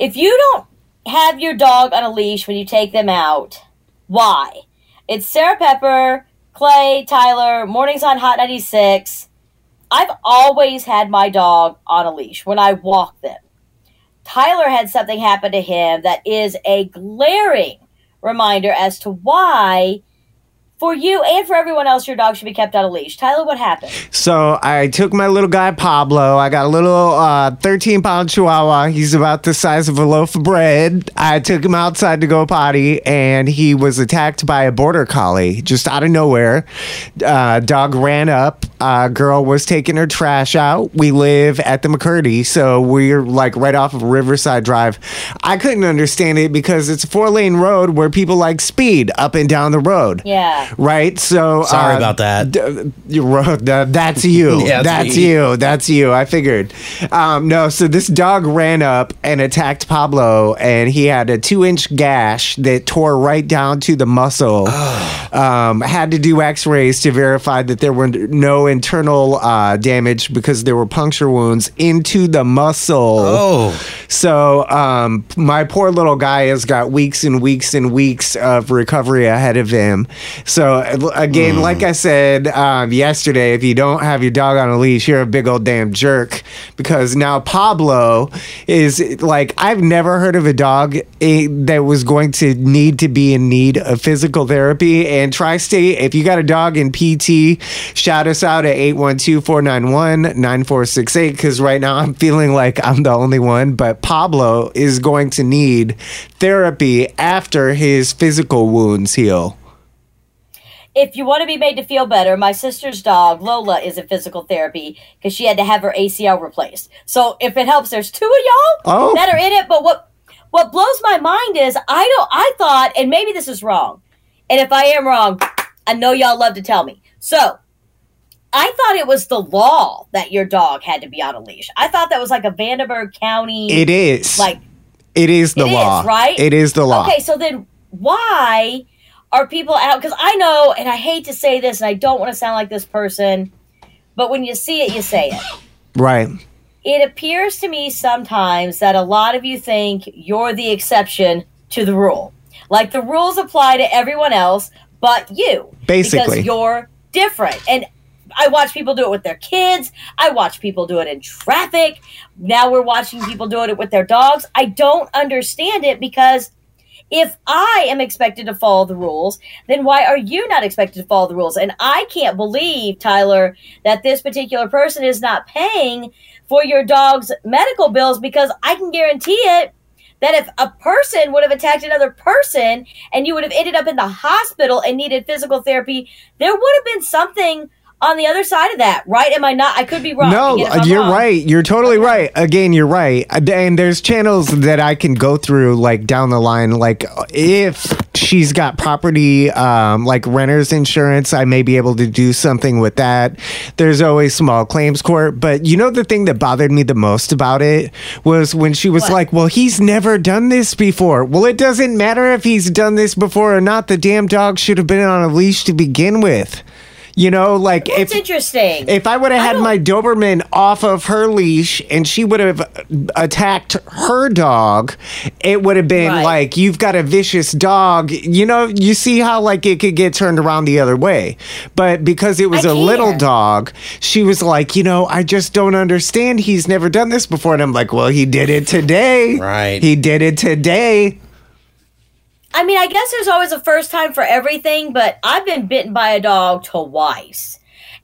if you don't have your dog on a leash when you take them out, why? It's Sarah Pepper, Clay, Tyler, Mornings on Hot 96. I've always had my dog on a leash when I walk them. Tyler had something happen to him that is a glaring reminder as to why for you and for everyone else, your dog should be kept on a leash. Tyler, what happened? So I took my little guy Pablo. I got a little uh, 13 pound chihuahua. He's about the size of a loaf of bread. I took him outside to go potty, and he was attacked by a border collie just out of nowhere. Uh, dog ran up. Uh, girl was taking her trash out. We live at the McCurdy, so we're like right off of Riverside Drive. I couldn't understand it because it's a four lane road where people like speed up and down the road Yeah. Right? So Sorry uh, about that. d- you wrote that. That's you. Yeah, that's me. you. That's you. I figured. Um, no, so this dog ran up and attacked Pablo, and he had a two-inch gash that tore right down to the muscle. Um, had to do X-rays to verify that there were no internal uh, damage because there were puncture wounds into the muscle. Oh, So um, my poor little guy has got weeks and weeks and weeks of recovery ahead of him. So again, Hmm. like I said um, yesterday, if you don't have your dog on a leash, you're a big old damn jerk. Because now Pablo is like I've never heard of a dog eh, that was going to need to be in need of physical therapy. And Tri-State, if you got a dog in PT, shout us out at 812-491-9468 because right now I'm feeling like I'm the only one, but Pablo is going to need therapy after his physical wounds heal. If you want to be made to feel better, my sister's dog, Lola, is in physical therapy because she had to have her ACL replaced. So if it helps, there's two of y'all Oh. that are in it. But what what blows my mind is I don't I thought, and maybe this is wrong. And if I am wrong, I know y'all love to tell me. So I thought it was the law that your dog had to be on a leash. I thought that was like a Vanderburgh County It is. like it is the It is, law. right? It is the law. Okay, so then why are people out? Because I know, and I hate to say this, and I don't want to sound like this person, but when you see it, you say it. Right. It appears to me sometimes that a lot of you think you're the exception to the rule. Like the rules apply to everyone else but you. Basically. Because you're different. And I watch people do it with their kids. I watch people do it in traffic. Now we're watching people do it with their dogs. I don't understand it because if I am expected to follow the rules, then why are you not expected to follow the rules? And I can't believe, Tyler, that this particular person is not paying for your dog's medical bills because I can guarantee it that if a person would have attacked another person and you would have ended up in the hospital and needed physical therapy, there would have been something on the other side of that, right? Am I not? I could be wrong. No, Again, if I'm you're wrong. right. You're totally right. Again, you're right. And there's channels that I can go through like down the line. Like if she's got property, um, like renter's insurance, I may be able to do something with that. There's always small claims court. But you know, the thing that bothered me the most about it was when she was What? like, well, he's never done this before. Well, it doesn't matter if he's done this before or not. The damn dog should have been on a leash to begin with. You know, like It's if interesting. if I would have had oh. my Doberman off of her leash and she would have uh, attacked her dog, it would have been Right. like, you've got a vicious dog. You know, you see how like it could get turned around the other way. But because it was I a little can't. dog, she was like, you know, I just don't understand. He's never done this before. And I'm like, well, he did it today. Right. He did it today. I mean, I guess there's always a first time for everything, but I've been bitten by a dog twice.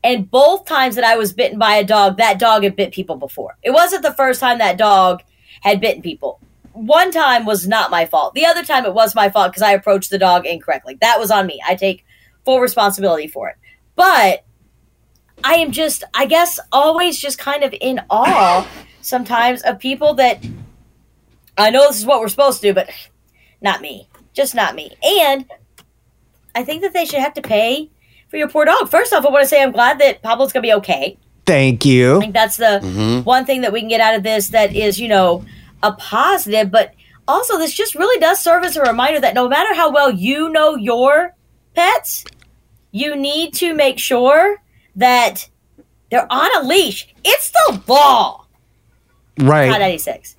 And both times that I was bitten by a dog, that dog had bit people before. It wasn't the first time that dog had bitten people. One time was not my fault. The other time it was my fault because I approached the dog incorrectly. That was on me. I take full responsibility for it. But I am just, I guess, always just kind of in awe sometimes of people that I know this is what we're supposed to do, but not me. Just not me. And I think that they should have to pay for your poor dog. First off, I want to say I'm glad that Pablo's going to be okay. Thank I you. think that's the mm-hmm. one thing that we can get out of this that is, you know, a positive. But also, this just really does serve as a reminder that no matter how well you know your pets, you need to make sure that they're on a leash. It's the law. Hot Right. 96.